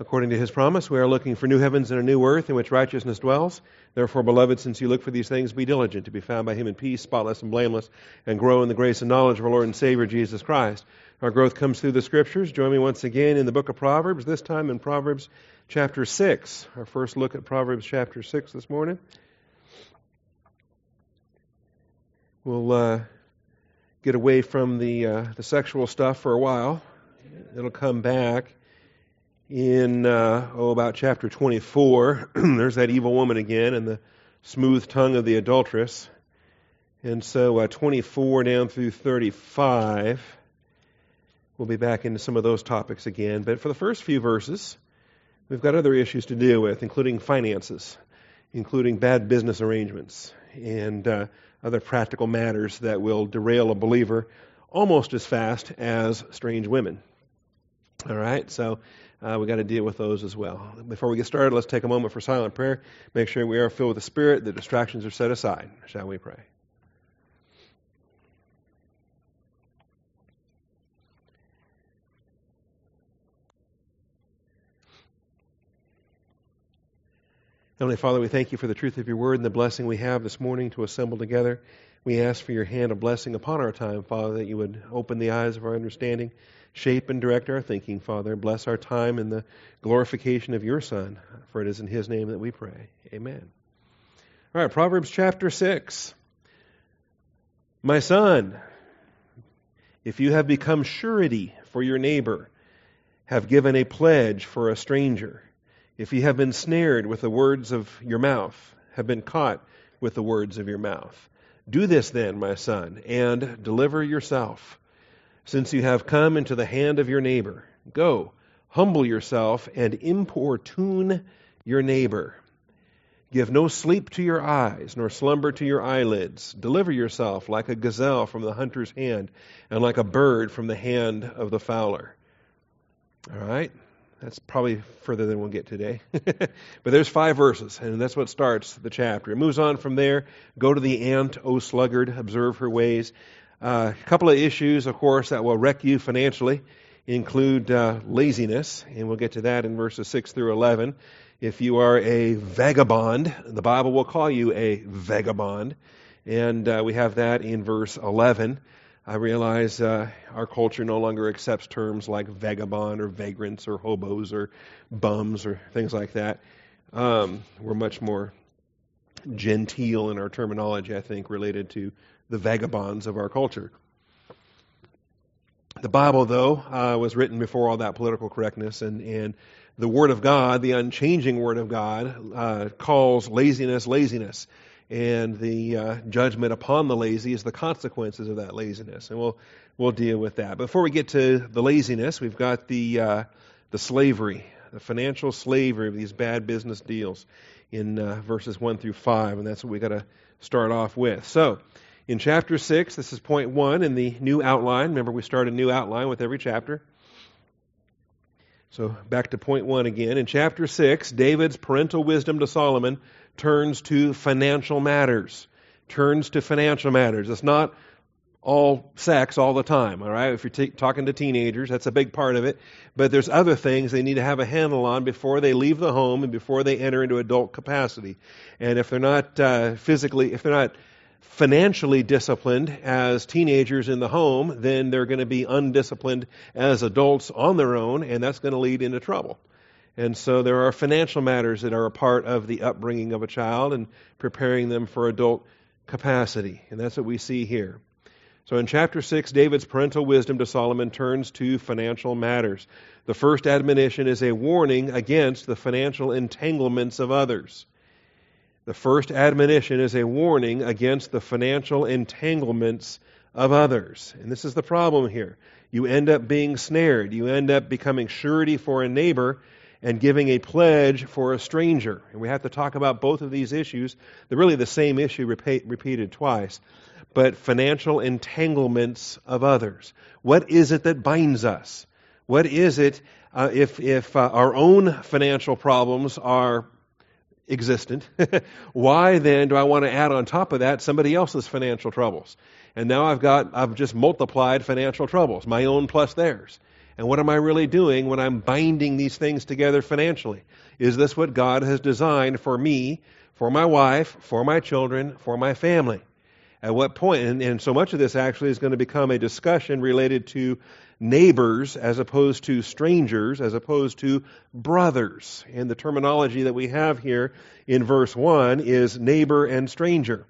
According to his promise, we are looking for new heavens and a new earth in which righteousness dwells. Therefore, beloved, since you look for these things, be diligent to be found by him in peace, spotless and blameless, and grow in the grace and knowledge of our Lord and Savior Jesus Christ. Our growth comes through the Scriptures. Join me once again in the book of Proverbs, this time in Proverbs chapter 6. Our first look at Proverbs chapter 6 this morning. We'll uh, get away from the, uh, the sexual stuff for a while. It'll come back in uh, oh about chapter 24 there's that evil woman again and the smooth tongue of the adulteress. And so uh, 24 down through 35 we'll be back into some of those topics again. But for the first few verses we've got other issues to deal with including finances including bad business arrangements and uh, other practical matters that will derail a believer almost as fast as strange women all right so uh, we got to deal with those as well. Before we get started, let's take a moment for silent prayer. Make sure we are filled with the Spirit, the distractions are set aside. Shall we pray? Heavenly Father, we thank you for the truth of your word and the blessing we have this morning to assemble together. We ask for your hand of blessing upon our time, Father, that you would open the eyes of our understanding shape and direct our thinking, Father. Bless our time in the glorification of your Son, for it is in his name that we pray. Amen. All right, Proverbs chapter 6. My son, if you have become surety for your neighbor, have given a pledge for a stranger, if you have been snared with the words of your mouth, have been caught with the words of your mouth, do this then, my son, and deliver yourself since you have come into the hand of your neighbor. Go, humble yourself, and importune your neighbor. Give no sleep to your eyes, nor slumber to your eyelids. Deliver yourself like a gazelle from the hunter's hand, and like a bird from the hand of the fowler. All right? That's probably further than we'll get today. but there's five verses, and that's what starts the chapter. It moves on from there. Go to the ant, O sluggard, observe her ways. Uh, a couple of issues, of course, that will wreck you financially include uh, laziness, and we'll get to that in verses 6 through 11. If you are a vagabond, the Bible will call you a vagabond, and uh, we have that in verse 11. I realize uh, our culture no longer accepts terms like vagabond or vagrants or hobos or bums or things like that. Um, we're much more genteel in our terminology, I think, related to the vagabonds of our culture. The Bible, though, uh, was written before all that political correctness, and, and the Word of God, the unchanging Word of God, uh, calls laziness laziness. And the uh, judgment upon the lazy is the consequences of that laziness. And we'll, we'll deal with that. Before we get to the laziness, we've got the, uh, the slavery, the financial slavery of these bad business deals in uh, verses 1 through 5. And that's what we've got to start off with. So, in chapter 6, this is point 1 in the new outline. Remember, we start a new outline with every chapter. So back to point 1 again. In chapter 6, David's parental wisdom to Solomon turns to financial matters. Turns to financial matters. It's not all sex all the time, all right? If you're t- talking to teenagers, that's a big part of it. But there's other things they need to have a handle on before they leave the home and before they enter into adult capacity. And if they're not uh, physically, if they're not financially disciplined as teenagers in the home, then they're going to be undisciplined as adults on their own, and that's going to lead into trouble. And so there are financial matters that are a part of the upbringing of a child and preparing them for adult capacity. And that's what we see here. So in chapter 6, David's parental wisdom to Solomon turns to financial matters. The first admonition is a warning against the financial entanglements of others. The first admonition is a warning against the financial entanglements of others. And this is the problem here. You end up being snared. You end up becoming surety for a neighbor and giving a pledge for a stranger. And we have to talk about both of these issues. They're really the same issue repeat, repeated twice. But financial entanglements of others. What is it that binds us? What is it uh, if, if uh, our own financial problems are existent. Why then do I want to add on top of that somebody else's financial troubles? And now I've got, I've just multiplied financial troubles, my own plus theirs. And what am I really doing when I'm binding these things together financially? Is this what God has designed for me, for my wife, for my children, for my family? At what point? And, and so much of this actually is going to become a discussion related to neighbors as opposed to strangers, as opposed to brothers. And the terminology that we have here in verse 1 is neighbor and stranger.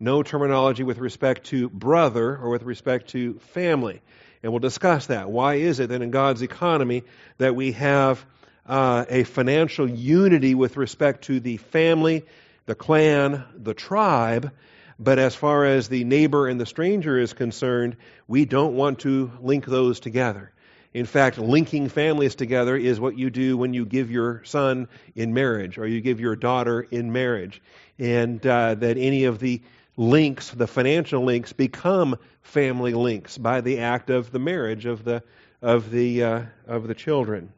No terminology with respect to brother or with respect to family. And we'll discuss that. Why is it that in God's economy that we have uh, a financial unity with respect to the family, the clan, the tribe, but as far as the neighbor and the stranger is concerned, we don't want to link those together. In fact, linking families together is what you do when you give your son in marriage or you give your daughter in marriage. And uh, that any of the links, the financial links, become family links by the act of the marriage of the, of the, uh, of the children.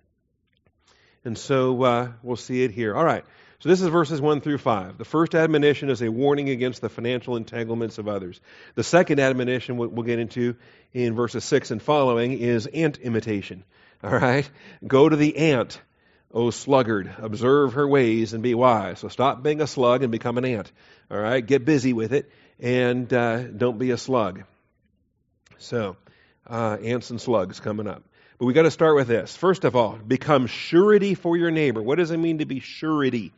And so uh, we'll see it here. All right. So this is verses 1 through 5. The first admonition is a warning against the financial entanglements of others. The second admonition we'll get into in verses 6 and following is ant imitation. All right? Go to the ant, O sluggard. Observe her ways and be wise. So stop being a slug and become an ant. All right? Get busy with it and uh, don't be a slug. So, uh, ants and slugs coming up. But we got to start with this. First of all, become surety for your neighbor. What does it mean to be surety?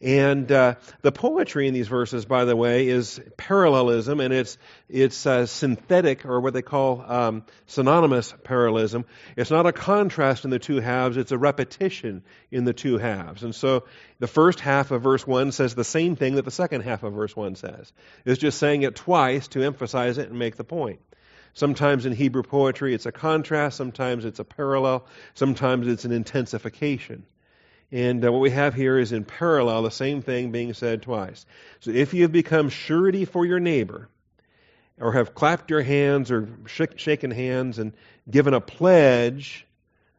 And uh, the poetry in these verses, by the way, is parallelism, and it's it's uh, synthetic or what they call um, synonymous parallelism. It's not a contrast in the two halves; it's a repetition in the two halves. And so, the first half of verse one says the same thing that the second half of verse one says. It's just saying it twice to emphasize it and make the point. Sometimes in Hebrew poetry, it's a contrast. Sometimes it's a parallel. Sometimes it's an intensification. And uh, what we have here is in parallel the same thing being said twice. So if you have become surety for your neighbor, or have clapped your hands or sh- shaken hands and given a pledge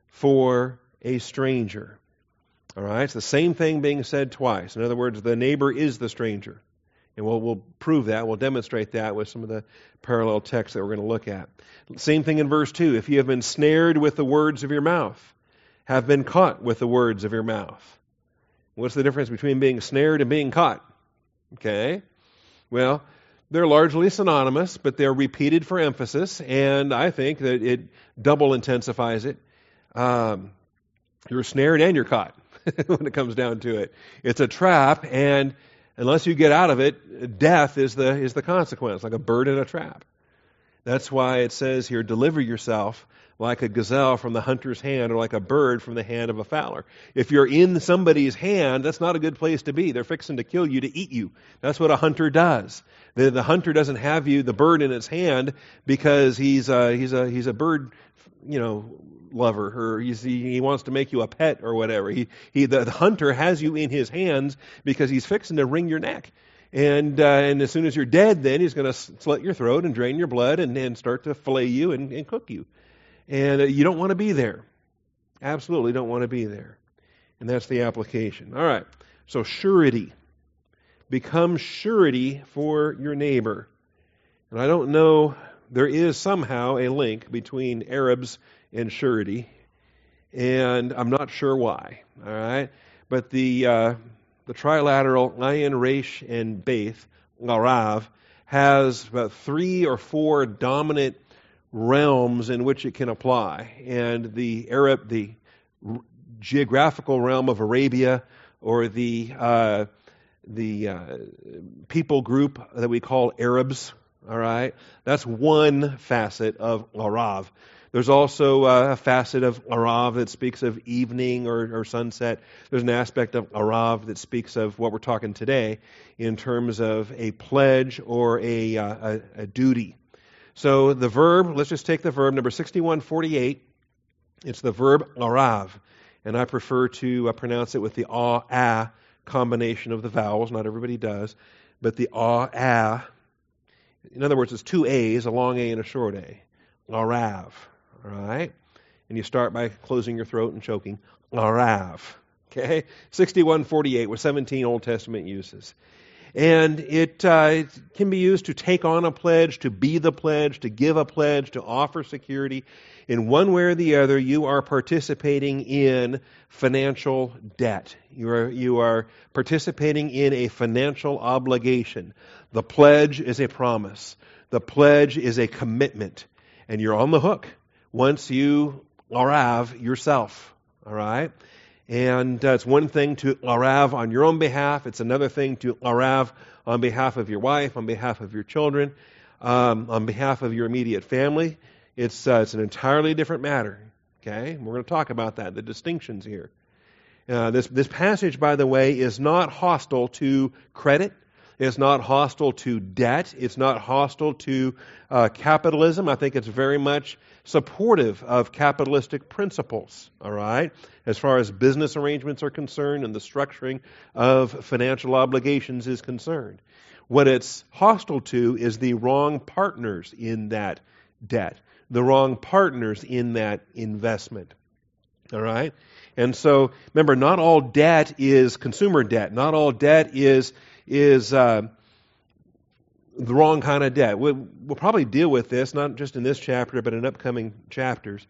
for a stranger. All right, it's the same thing being said twice. In other words, the neighbor is the stranger. And we'll, we'll prove that. We'll demonstrate that with some of the parallel texts that we're going to look at. Same thing in verse 2. If you have been snared with the words of your mouth, have been caught with the words of your mouth. What's the difference between being snared and being caught? Okay. Well, they're largely synonymous, but they're repeated for emphasis, and I think that it double intensifies it. Um, you're snared and you're caught when it comes down to it. It's a trap, and unless you get out of it, death is the is the consequence, like a bird in a trap. That's why it says here, deliver yourself like a gazelle from the hunter's hand or like a bird from the hand of a fowler. If you're in somebody's hand, that's not a good place to be. They're fixing to kill you to eat you. That's what a hunter does. The, the hunter doesn't have you, the bird in its hand, because he's a, he's a, he's a bird, you know, lover or he, he wants to make you a pet or whatever. He, he, the, the hunter has you in his hands because he's fixing to wring your neck. And, uh, and as soon as you're dead, then he's going to slit your throat and drain your blood and, and start to fillet you and, and cook you. And uh, you don't want to be there. Absolutely don't want to be there. And that's the application. All right. So, surety. Become surety for your neighbor. And I don't know, there is somehow a link between Arabs and surety. And I'm not sure why. All right. But the, uh, the trilateral Ayin, Resh, and Beth, Larav, has about three or four dominant realms in which it can apply. And the Arab, the geographical realm of Arabia, or the uh, the uh, people group that we call Arabs. All right, that's one facet of Arav. There's also uh, a facet of Arav that speaks of evening or, or, sunset. There's an aspect of Arav that speaks of what we're talking today in terms of a pledge or a, uh, a, a duty. So the verb, let's just take the verb, number 6148. It's the verb arav. And I prefer to uh, pronounce it with the ah, ah combination of the vowels. Not everybody does. But the ah, ah. In other words, it's two A's, a long A and a short A. Arav. All right? And you start by closing your throat and choking. Arav. Okay? 6148 with 17 Old Testament uses. And it, uh, it can be used to take on a pledge, to be the pledge, to give a pledge, to offer security. In one way or the other, you are participating in financial debt. You are, you are participating in a financial obligation. The pledge is a promise. The pledge is a commitment. And you're on the hook once you arav yourself. All right? And uh, it's one thing to arav on your own behalf. It's another thing to arav on behalf of your wife, on behalf of your children, um, on behalf of your immediate family. It's, uh, it's an entirely different matter. Okay? We're going to talk about that, the distinctions here. Uh, this, this passage, by the way, is not hostile to credit. It's not hostile to debt. It's not hostile to uh, capitalism. I think it's very much supportive of capitalistic principles, all right, as far as business arrangements are concerned and the structuring of financial obligations is concerned. What it's hostile to is the wrong partners in that debt, the wrong partners in that investment. All right? And so, remember, not all debt is consumer debt. Not all debt is, is uh, the wrong kind of debt. We'll, we'll, probably deal with this, not just in this chapter, but in upcoming chapters.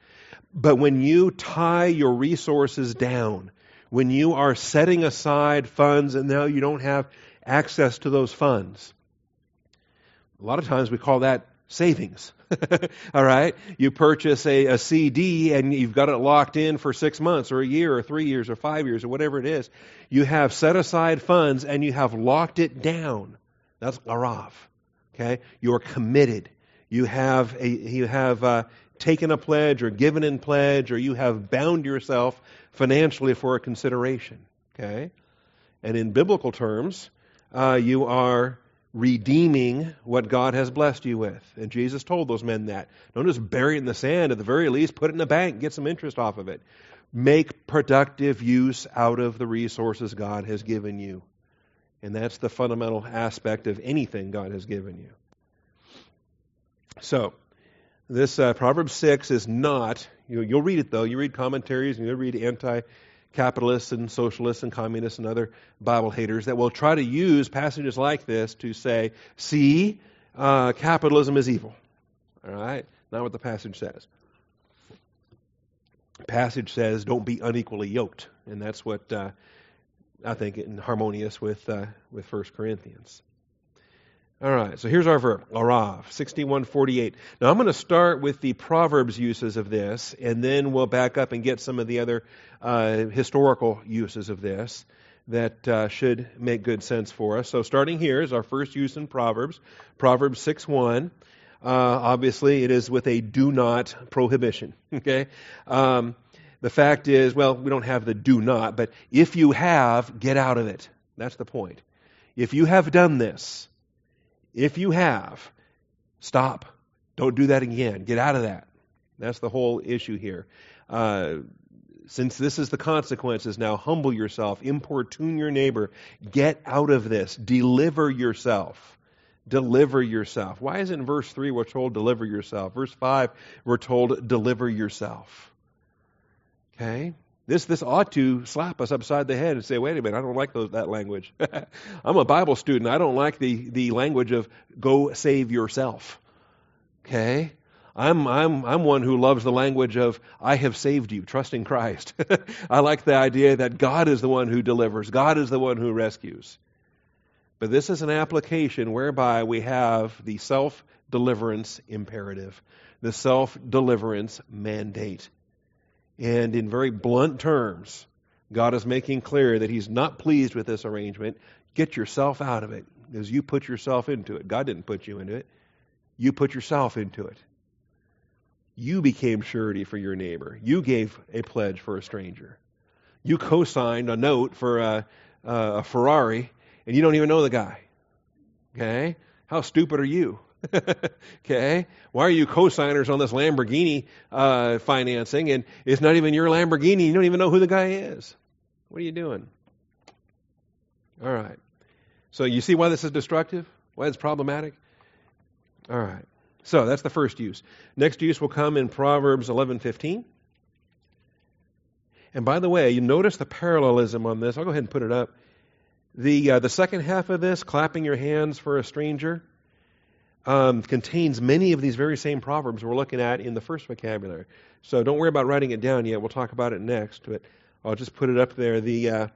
But when you tie your resources down, when you are setting aside funds and now you don't have access to those funds, a lot of times we call that savings. All right? You purchase a, a CD and you've got it locked in for six months or a year or three years or five years or whatever it is. You have set aside funds and you have locked it down. That's arav. Okay, you're committed. You have a, you have uh, taken a pledge or given in pledge, or you have bound yourself financially for a consideration. Okay, and in biblical terms, uh, you are redeeming what God has blessed you with. And Jesus told those men that. Don't just bury it in the sand. At the very least, put it in a bank, get some interest off of it. Make productive use out of the resources God has given you. And that's the fundamental aspect of anything God has given you. So, this uh, Proverbs 6 is not, you, will read it though, you read commentaries and you'll read anti capitalists and socialists and communists and other Bible haters that will try to use passages like this to say, see, uh, capitalism is evil. All right? Not what the passage says. Passage says, don't be unequally yoked. And that's what uh, I think, in harmonious with uh, with 1 Corinthians. All right, so here's our verb, arav, 6148. Now I'm going to start with the Proverbs uses of this, and then we'll back up and get some of the other uh, historical uses of this that uh, should make good sense for us. So starting here is our first use in Proverbs, Proverbs 6.1. Uh, obviously, it is with a do not prohibition. Okay? Um, the fact is, well, we don't have the do not, but if you have, get out of it. That's the point. If you have done this, if you have, stop. Don't do that again. Get out of that. That's the whole issue here. Uh, since this is the consequences, now humble yourself, importune your neighbor, get out of this, deliver yourself. Deliver yourself. Why is it in verse 3 we're told deliver yourself? Verse 5 we're told deliver yourself. Okay? This, this ought to slap us upside the head and say, wait a minute, I don't like those, that language. I'm a Bible student. I don't like the, the language of go save yourself. Okay? I'm, I'm, I'm one who loves the language of I have saved you, trusting Christ. I like the idea that God is the one who delivers, God is the one who rescues. But this is an application whereby we have the self deliverance imperative, the self deliverance mandate. And in very blunt terms, God is making clear that He's not pleased with this arrangement. Get yourself out of it because you put yourself into it. God didn't put you into it, you put yourself into it. You became surety for your neighbor. You gave a pledge for a stranger. You co signed a note for a, a Ferrari, and you don't even know the guy. Okay? How stupid are you? okay? Why are you co-signers on this Lamborghini uh, financing and it's not even your Lamborghini? You don't even know who the guy is. What are you doing? All right. So you see why this is destructive? Why it's problematic? All right. So that's the first use. Next use will come in Proverbs 11:15. And by the way, you notice the parallelism on this. I'll go ahead and put it up. The, uh, the second half of this, clapping your hands for a stranger, um, contains many of these very same proverbs we're looking at in the first vocabulary. So don't worry about writing it down yet. We'll talk about it next, but I'll just put it up there. The uh,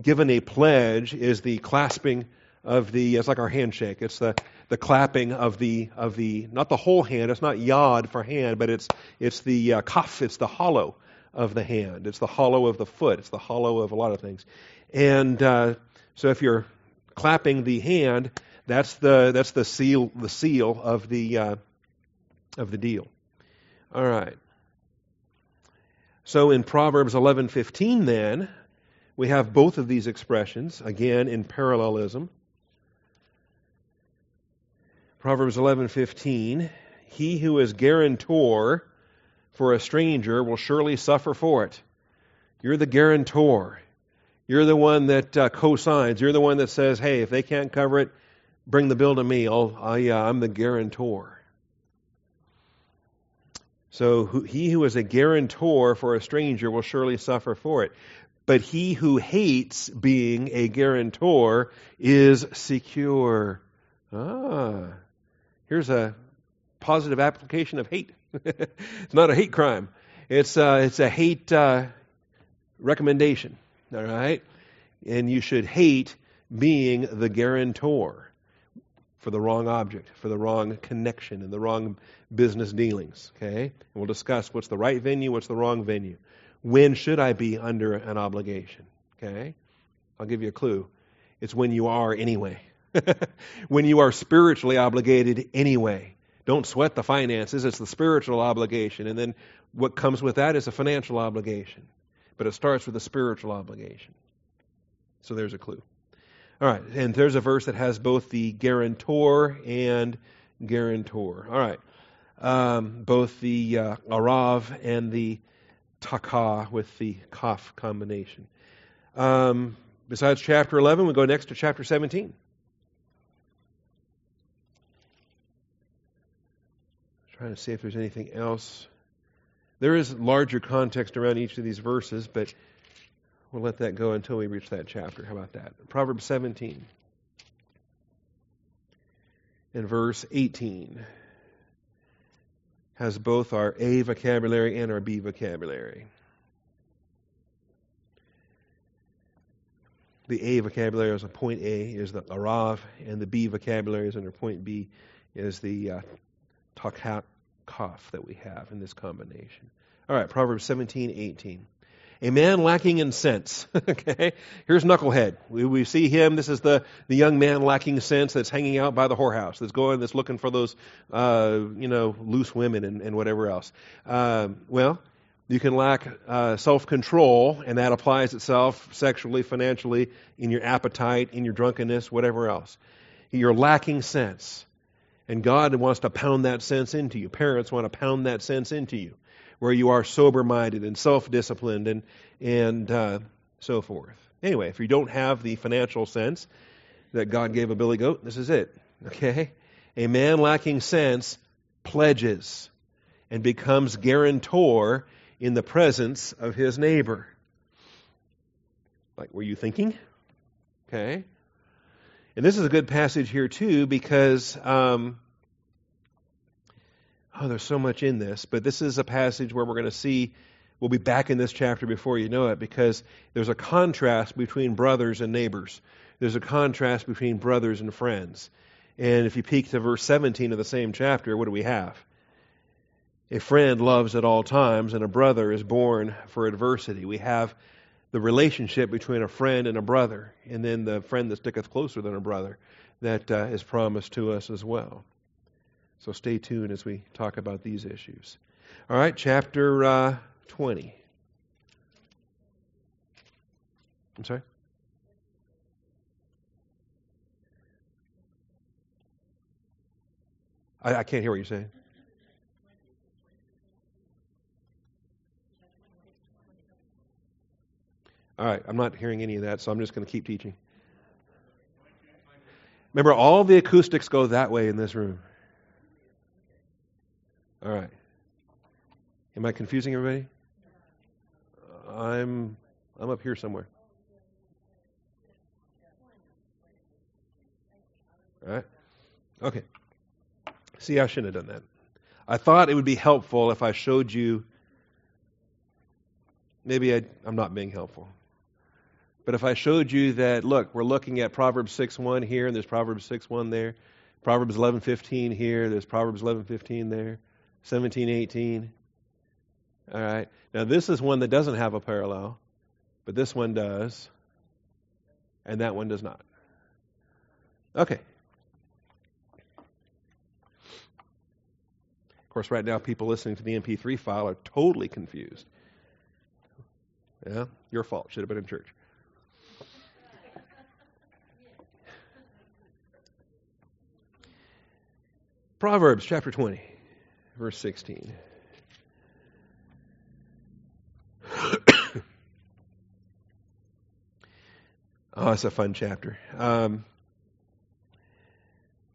given a pledge is the clasping of the. It's like our handshake. It's the the clapping of the of the not the whole hand. It's not yod for hand, but it's it's the uh, kaf. It's the hollow of the hand. It's the hollow of the foot. It's the hollow of a lot of things. And uh, so if you're clapping the hand, that's the that's the seal the seal of the uh, of the deal. All right. So in Proverbs 11:15 then we have both of these expressions again in parallelism. Proverbs 11:15 He who is guarantor for a stranger will surely suffer for it. You're the guarantor. You're the one that uh, co-signs. You're the one that says, "Hey, if they can't cover it, bring the bill to me. I'll, I, uh, I'm the guarantor." So he who is a guarantor for a stranger will surely suffer for it. But he who hates being a guarantor is secure. Ah, here's a positive application of hate. it's not a hate crime. It's uh, it's a hate uh, recommendation. All right, and you should hate being the guarantor for the wrong object, for the wrong connection, and the wrong business dealings. Okay, and we'll discuss what's the right venue, what's the wrong venue. When should I be under an obligation? Okay, I'll give you a clue. It's when you are anyway. when you are spiritually obligated anyway. Don't sweat the finances, it's the spiritual obligation. And then what comes with that is a financial obligation. But it starts with a spiritual obligation. So there's a clue. All right, and there's a verse that has both the guarantor and guarantor. All right, um, both the uh, arav and the taka with the kaf combination. Um, besides chapter 11, we go next to chapter 17. Trying to see if there's anything else. There is larger context around each of these verses, but we'll let that go until we reach that chapter. How about that? Proverbs 17 and verse 18 has both our A vocabulary and our B vocabulary. The A vocabulary is a point A is the arav, and the B vocabulary is under point B is the uh, kaf that we have in this combination. All right, Proverbs 17, 18. A man lacking in sense. okay, here's Knucklehead. We, we see him. This is the, the young man lacking sense that's hanging out by the whorehouse, that's going, that's looking for those, uh, you know, loose women and, and whatever else. Um, well, you can lack uh, self control, and that applies itself sexually, financially, in your appetite, in your drunkenness, whatever else. You're lacking sense. And God wants to pound that sense into you. Parents want to pound that sense into you, where you are sober minded and self disciplined and, and uh, so forth. Anyway, if you don't have the financial sense that God gave a billy goat, this is it. Okay? A man lacking sense pledges and becomes guarantor in the presence of his neighbor. Like, were you thinking? Okay. And this is a good passage here, too, because, um, oh, there's so much in this, but this is a passage where we're going to see, we'll be back in this chapter before you know it, because there's a contrast between brothers and neighbors. There's a contrast between brothers and friends. And if you peek to verse 17 of the same chapter, what do we have? A friend loves at all times, and a brother is born for adversity. We have the relationship between a friend and a brother, and then the friend that sticketh closer than a brother that uh, is promised to us as well. So stay tuned as we talk about these issues. All right, chapter uh, 20. I'm sorry? I, I can't hear what you're saying. All right, I'm not hearing any of that, so I'm just going to keep teaching. Remember, all the acoustics go that way in this room. All right. Am I confusing everybody? I'm I'm up here somewhere. All right? Okay. See, I shouldn't have done that. I thought it would be helpful if I showed you. Maybe I, I'm not being helpful. But if I showed you that, look, we're looking at Proverbs 6.1 here, and there's Proverbs 6.1 there. Proverbs 11.15 here, there's Proverbs 11.15 there. 17.18. All right. Now, this is one that doesn't have a parallel, but this one does, and that one does not. Okay. Of course, right now, people listening to the MP3 file are totally confused. Yeah, your fault. Should have been in church. Proverbs chapter 20, verse 16. oh, it's a fun chapter. Um,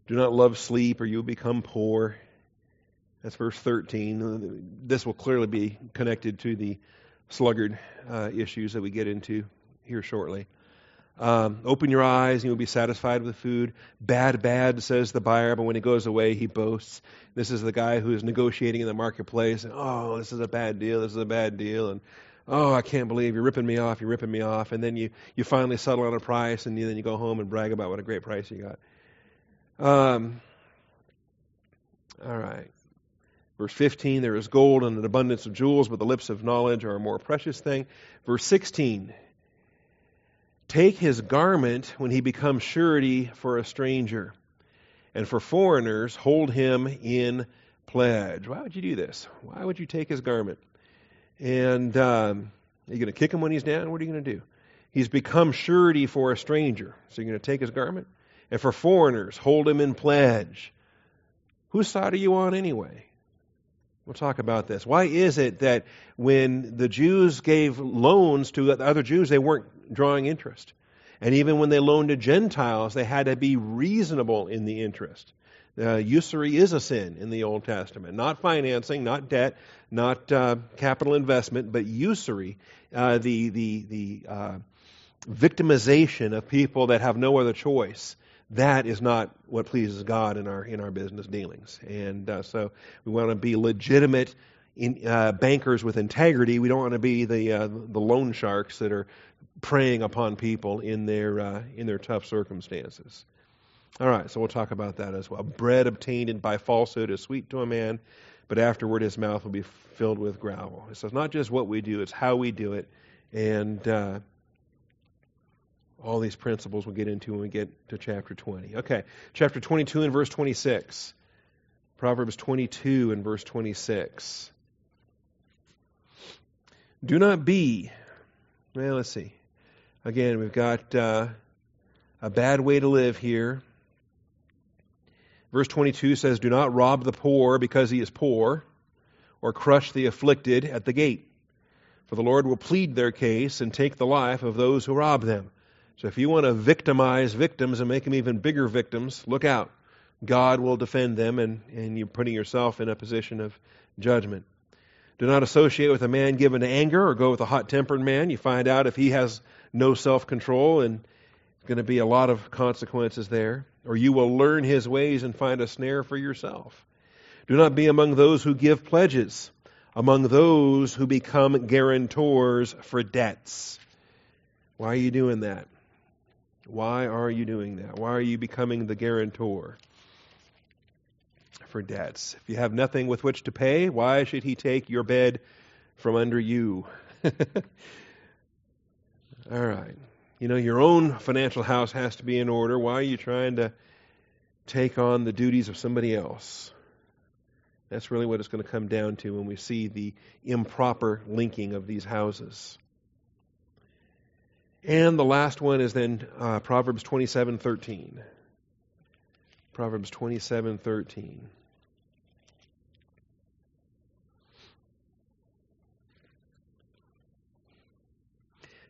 do not love sleep, or you'll become poor. That's verse 13. This will clearly be connected to the sluggard uh, issues that we get into here shortly. Um, open your eyes and you'll be satisfied with the food. Bad, bad, says the buyer, but when he goes away, he boasts. This is the guy who is negotiating in the marketplace. And, oh, this is a bad deal. This is a bad deal. And oh, I can't believe you're ripping me off. You're ripping me off. And then you, you finally settle on a price, and then you go home and brag about what a great price you got. Um, all right. Verse 15, there is gold and an abundance of jewels, but the lips of knowledge are a more precious thing. Verse 16, take his garment when he becomes surety for a stranger, and for foreigners hold him in pledge. Why would you do this? Why would you take his garment? And um, are you going to kick him when he's down? What are you going to do? He's become surety for a stranger. So you're going to take his garment? And for foreigners, hold him in pledge. Whose side are you on anyway? We'll talk about this. Why is it that when the Jews gave loans to other Jews, they weren't drawing interest? And even when they loaned to Gentiles, they had to be reasonable in the interest. Uh, usury is a sin in the Old Testament. Not financing, not debt, not uh, capital investment, but usury, uh, the, the, the uh, victimization of people that have no other choice that is not what pleases God in our in our business dealings. And uh, so we want to be legitimate in, uh, bankers with integrity. We don't want to be the uh, the loan sharks that are preying upon people in their uh, in their tough circumstances. All right, so we'll talk about that as well. Bread obtained by falsehood is sweet to a man, but afterward his mouth will be filled with gravel. So it's not just what we do; it's how we do it, and uh, all these principles we'll get into when we get to chapter 20. Okay, chapter 22 and verse 26. Proverbs 22 and verse 26. Do not be, well, let's see. Again, we've got uh, a bad way to live here. Verse 22 says, Do not rob the poor because he is poor, or crush the afflicted at the gate. For the Lord will plead their case and take the life of those who rob them. So if you want to victimize victims and make them even bigger victims, look out. God will defend them, and, and you're putting yourself in a position of judgment. Do not associate with a man given to anger or go with a hot tempered man. You find out if he has no self control, and there's going to be a lot of consequences there. Or you will learn his ways and find a snare for yourself. Do not be among those who give pledges, among those who become guarantors for debts. Why are you doing that? Why are you doing that? Why are you becoming the guarantor for debts? If you have nothing with which to pay, why should he take your bed from under you? All right. You know, your own financial house has to be in order. Why are you trying to take on the duties of somebody else? That's really what it's going to come down to when we see the improper linking of these houses. And the last one is then uh, Proverbs 27:13. Proverbs 27:13.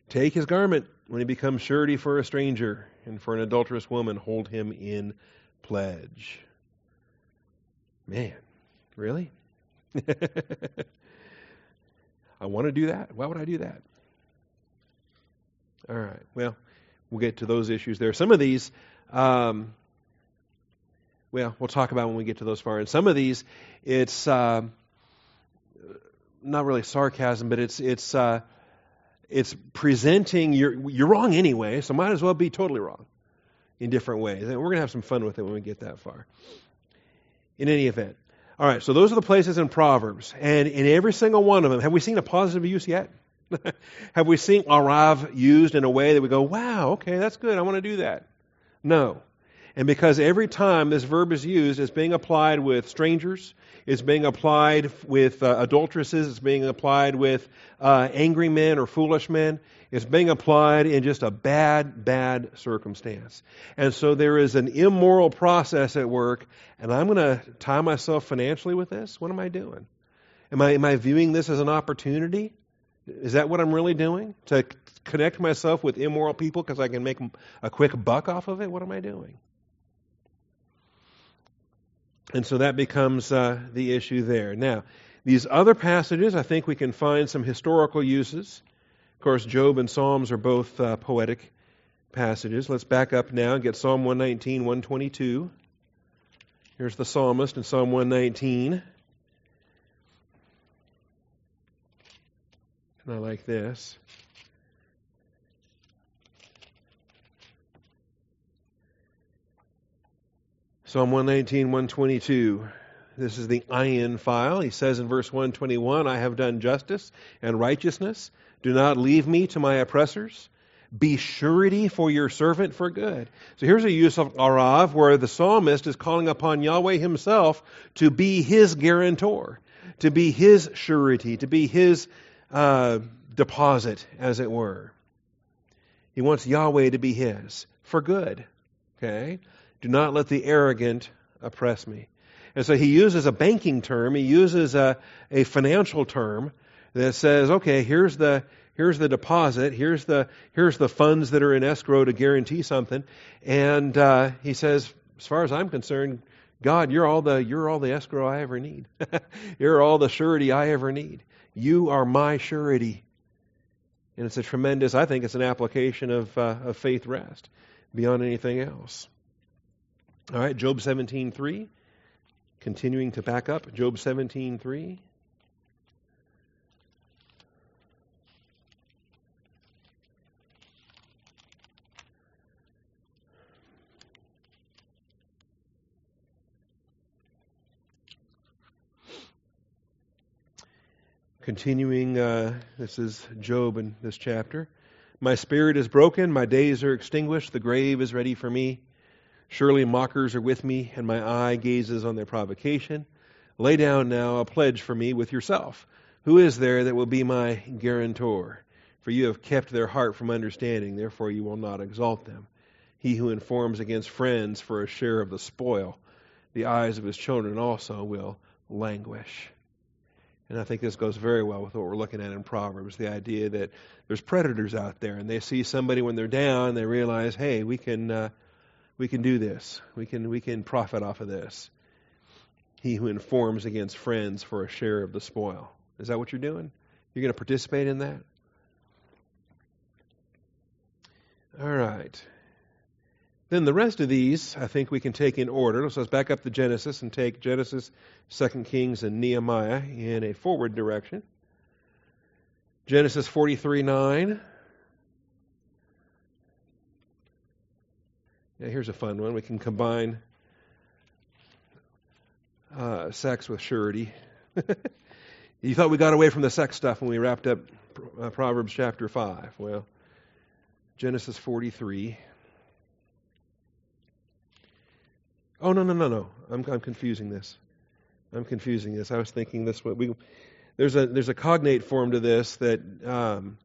Take his garment when he becomes surety for a stranger, and for an adulterous woman hold him in pledge. Man, really? I want to do that. Why would I do that? All right. Well, we'll get to those issues there. Some of these, um, Well, we'll talk about when we get to those far. And some of these, it's uh, not really sarcasm, but it's it's uh, it's presenting you're you're wrong anyway, so might as well be totally wrong in different ways. And we're to have some fun with it when we get that far. In any event, all right. So those are the places in Proverbs, and in every single one of them, have we seen a positive use yet? have we seen arav used in a way that we go, "Wow, okay, that's good. I want to do that." No. And because every time this verb is used, it's being applied with strangers, it's being applied with uh, adulteresses, it's being applied with uh, angry men or foolish men, it's being applied in just a bad, bad circumstance. And so there is an immoral process at work, and I'm going to tie myself financially with this? What am I doing? Am I, am I viewing this as an opportunity? Is that what I'm really doing? To connect myself with immoral people because I can make a quick buck off of it? What am I doing? And so that becomes uh, the issue there. Now, these other passages, I think we can find some historical uses. Of course, Job and Psalms are both uh, poetic passages. Let's back up now and get Psalm 119, 122. Here's the psalmist in Psalm 119. And I like this. Psalm 119, 122. This is the ayin file. He says in verse 121, I have done justice and righteousness. Do not leave me to my oppressors. Be surety for your servant for good. So here's a use of arav where the psalmist is calling upon Yahweh himself to be his guarantor, to be his surety, to be his uh, deposit, as it were. He wants Yahweh to be his for good. Okay? Do not let the arrogant oppress me. And so he uses a banking term, he uses a, a financial term that says, okay, here's the here's the deposit, here's the here's the funds that are in escrow to guarantee something, and uh, he says, as far as I'm concerned, God, you're all the you're all the escrow I ever need. you're all the surety I ever need. You are my surety, and it's a tremendous. I think it's an application of uh, of faith rest beyond anything else. All right, Job 17:3. Continuing to back up, Job 17:3. Continuing, uh, this is Job in this chapter. My spirit is broken, my days are extinguished, the grave is ready for me. Surely mockers are with me, and my eye gazes on their provocation. Lay down now a pledge for me with yourself. Who is there that will be my guarantor? For you have kept their heart from understanding, therefore you will not exalt them. He who informs against friends for a share of the spoil, the eyes of his children also will languish. And I think this goes very well with what we're looking at in Proverbs the idea that there's predators out there, and they see somebody when they're down, they realize, hey, we can. Uh, we can do this. We can, we can profit off of this. He who informs against friends for a share of the spoil. Is that what you're doing? You're going to participate in that? All right. Then the rest of these, I think we can take in order. So let's back up to Genesis and take Genesis, 2 Kings, and Nehemiah in a forward direction. Genesis 43 9. Yeah, here's a fun one. We can combine uh, sex with surety. you thought we got away from the sex stuff when we wrapped up uh, Proverbs chapter 5. Well, Genesis 43. Oh, no, no, no, no. I'm, I'm confusing this. I'm confusing this. I was thinking this way. We, there's, a, there's a cognate form to this that um,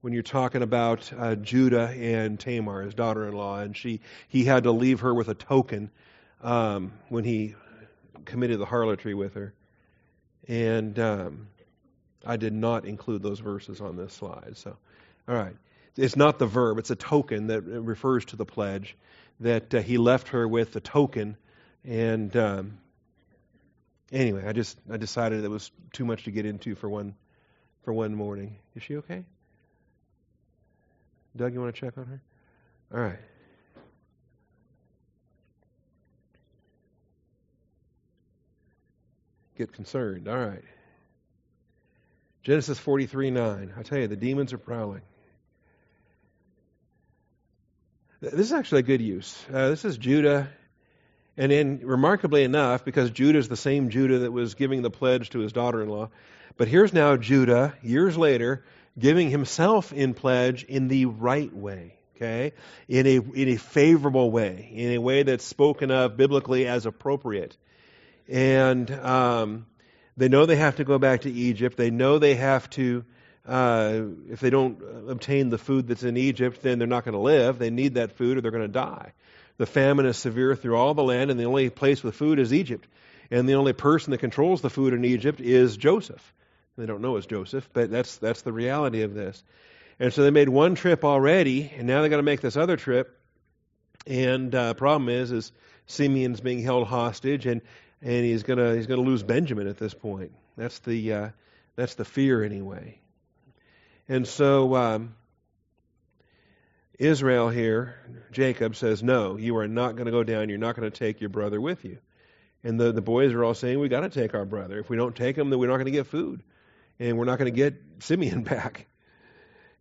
when you're talking about uh, Judah and Tamar, his daughter-in-law, and she he had to leave her with a token um, when he committed the harlotry with her, and um, I did not include those verses on this slide. So, all right, it's not the verb; it's a token that refers to the pledge that uh, he left her with a token. And um, anyway, I just I decided that was too much to get into for one for one morning. Is she okay? Doug, you want to check on her? All right. Get concerned. All right. Genesis 43 9. I tell you, the demons are prowling. This is actually a good use. Uh, this is Judah. And then, remarkably enough, because Judah is the same Judah that was giving the pledge to his daughter in law, but here's now Judah, years later, giving himself in pledge in the right way, okay? In a, in a favorable way, in a way that's spoken of biblically as appropriate. And um, they know they have to go back to Egypt. They know they have to, uh, if they don't obtain the food that's in Egypt, then they're not going to live. They need that food or they're going to die. The famine is severe through all the land, and the only place with food is Egypt. And the only person that controls the food in Egypt is Joseph. They don't know it's Joseph, but that's that's the reality of this. And so they made one trip already, and now they got to make this other trip. And uh, problem is, is Simeon's being held hostage, and and he's gonna he's gonna lose Benjamin at this point. That's the uh, that's the fear anyway. And so um, Israel here, Jacob says, "No, you are not going to go down. You're not going to take your brother with you." And the the boys are all saying, "We got to take our brother. If we don't take him, then we're not going to get food." and we're not going to get Simeon back.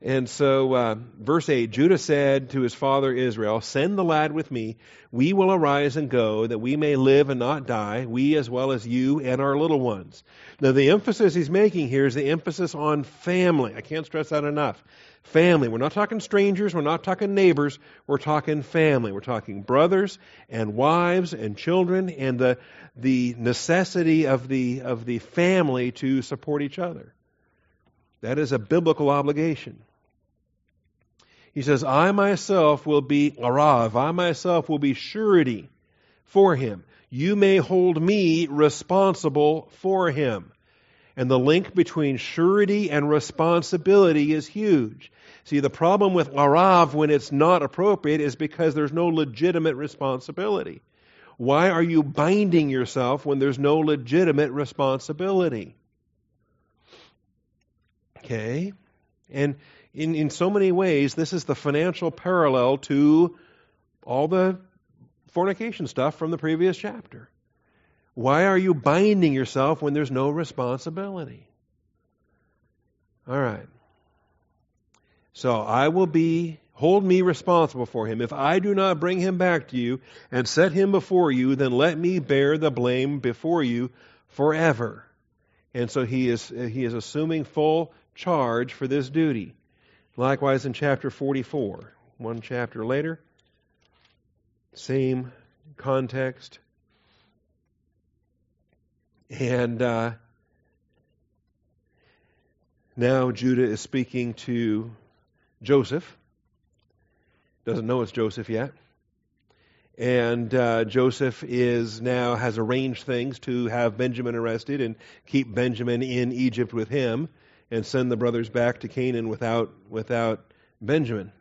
And so, uh, verse 8 Judah said to his father Israel, Send the lad with me. We will arise and go, that we may live and not die, we as well as you and our little ones. Now, the emphasis he's making here is the emphasis on family. I can't stress that enough. Family. We're not talking strangers, we're not talking neighbors, we're talking family. We're talking brothers and wives and children and the, the necessity of the, of the family to support each other. That is a biblical obligation. He says, I myself will be Arav, I myself will be surety for him. You may hold me responsible for him. And the link between surety and responsibility is huge. See, the problem with Arav when it's not appropriate is because there's no legitimate responsibility. Why are you binding yourself when there's no legitimate responsibility? Okay? And in, in so many ways, this is the financial parallel to all the fornication stuff from the previous chapter. Why are you binding yourself when there's no responsibility? All right. So I will be, hold me responsible for him. If I do not bring him back to you and set him before you, then let me bear the blame before you forever. And so he is, he is assuming full charge for this duty. Likewise in chapter 44, one chapter later, same context. And uh, now Judah is speaking to Joseph. Doesn't know it's Joseph yet. And uh, Joseph is now has arranged things to have Benjamin arrested and keep Benjamin in Egypt with him and send the brothers back to Canaan without without Benjamin.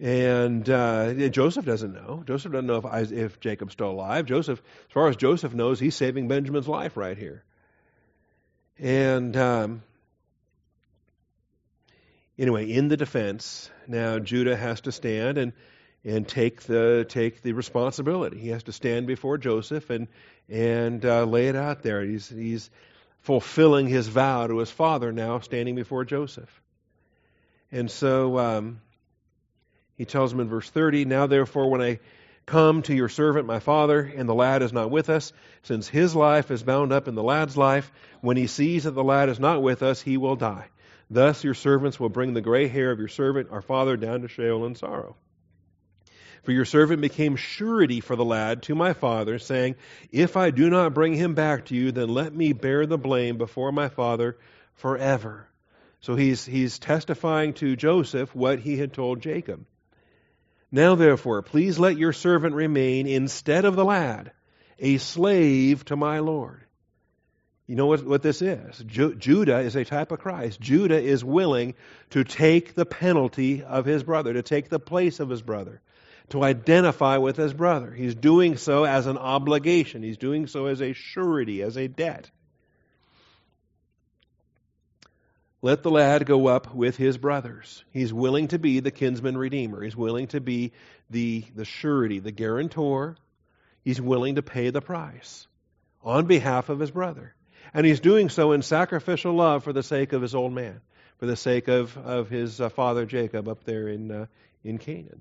And uh, Joseph doesn't know. Joseph doesn't know if, if Jacob's still alive. Joseph, as far as Joseph knows, he's saving Benjamin's life right here. And um, anyway, in the defense, now Judah has to stand and and take the take the responsibility. He has to stand before Joseph and and uh, lay it out there. He's he's fulfilling his vow to his father now, standing before Joseph. And so um, he tells him in verse 30 Now therefore, when I come to your servant, my father, and the lad is not with us, since his life is bound up in the lad's life, when he sees that the lad is not with us, he will die. Thus your servants will bring the gray hair of your servant, our father, down to Sheol in sorrow. For your servant became surety for the lad to my father, saying, If I do not bring him back to you, then let me bear the blame before my father forever. So he's, he's testifying to Joseph what he had told Jacob. Now, therefore, please let your servant remain instead of the lad, a slave to my Lord. You know what, what this is? Ju- Judah is a type of Christ. Judah is willing to take the penalty of his brother, to take the place of his brother, to identify with his brother. He's doing so as an obligation, he's doing so as a surety, as a debt. Let the lad go up with his brothers. He's willing to be the kinsman redeemer. He's willing to be the, the surety, the guarantor. He's willing to pay the price. on behalf of his brother. And he's doing so in sacrificial love for the sake of his old man, for the sake of, of his uh, father Jacob up there in, uh, in Canaan.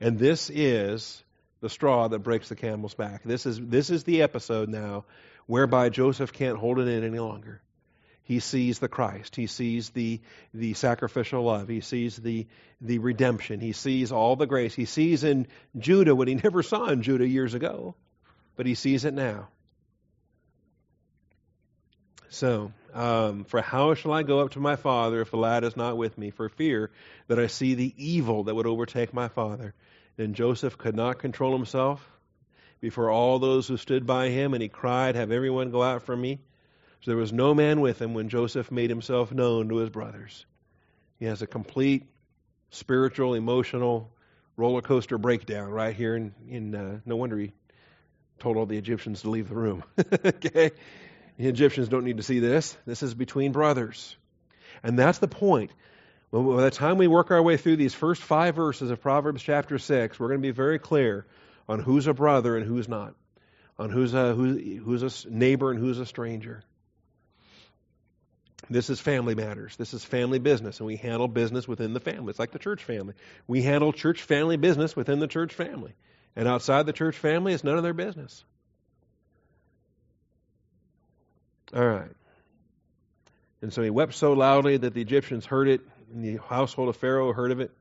And this is the straw that breaks the camel's back. This is, this is the episode now whereby Joseph can't hold it in any longer. He sees the Christ. He sees the, the sacrificial love. He sees the, the redemption. He sees all the grace. He sees in Judah what he never saw in Judah years ago, but he sees it now. So, um, for how shall I go up to my father if the lad is not with me, for fear that I see the evil that would overtake my father? Then Joseph could not control himself before all those who stood by him, and he cried, Have everyone go out from me. So there was no man with him when Joseph made himself known to his brothers. He has a complete spiritual, emotional roller coaster breakdown right here. In, in uh, no wonder he told all the Egyptians to leave the room. okay, the Egyptians don't need to see this. This is between brothers, and that's the point. By the time we work our way through these first five verses of Proverbs chapter six, we're going to be very clear on who's a brother and who's not, on who's a who, who's a neighbor and who's a stranger. This is family matters. This is family business, and we handle business within the family. It's like the church family. We handle church family business within the church family. And outside the church family, it's none of their business. All right. And so he wept so loudly that the Egyptians heard it, and the household of Pharaoh heard of it.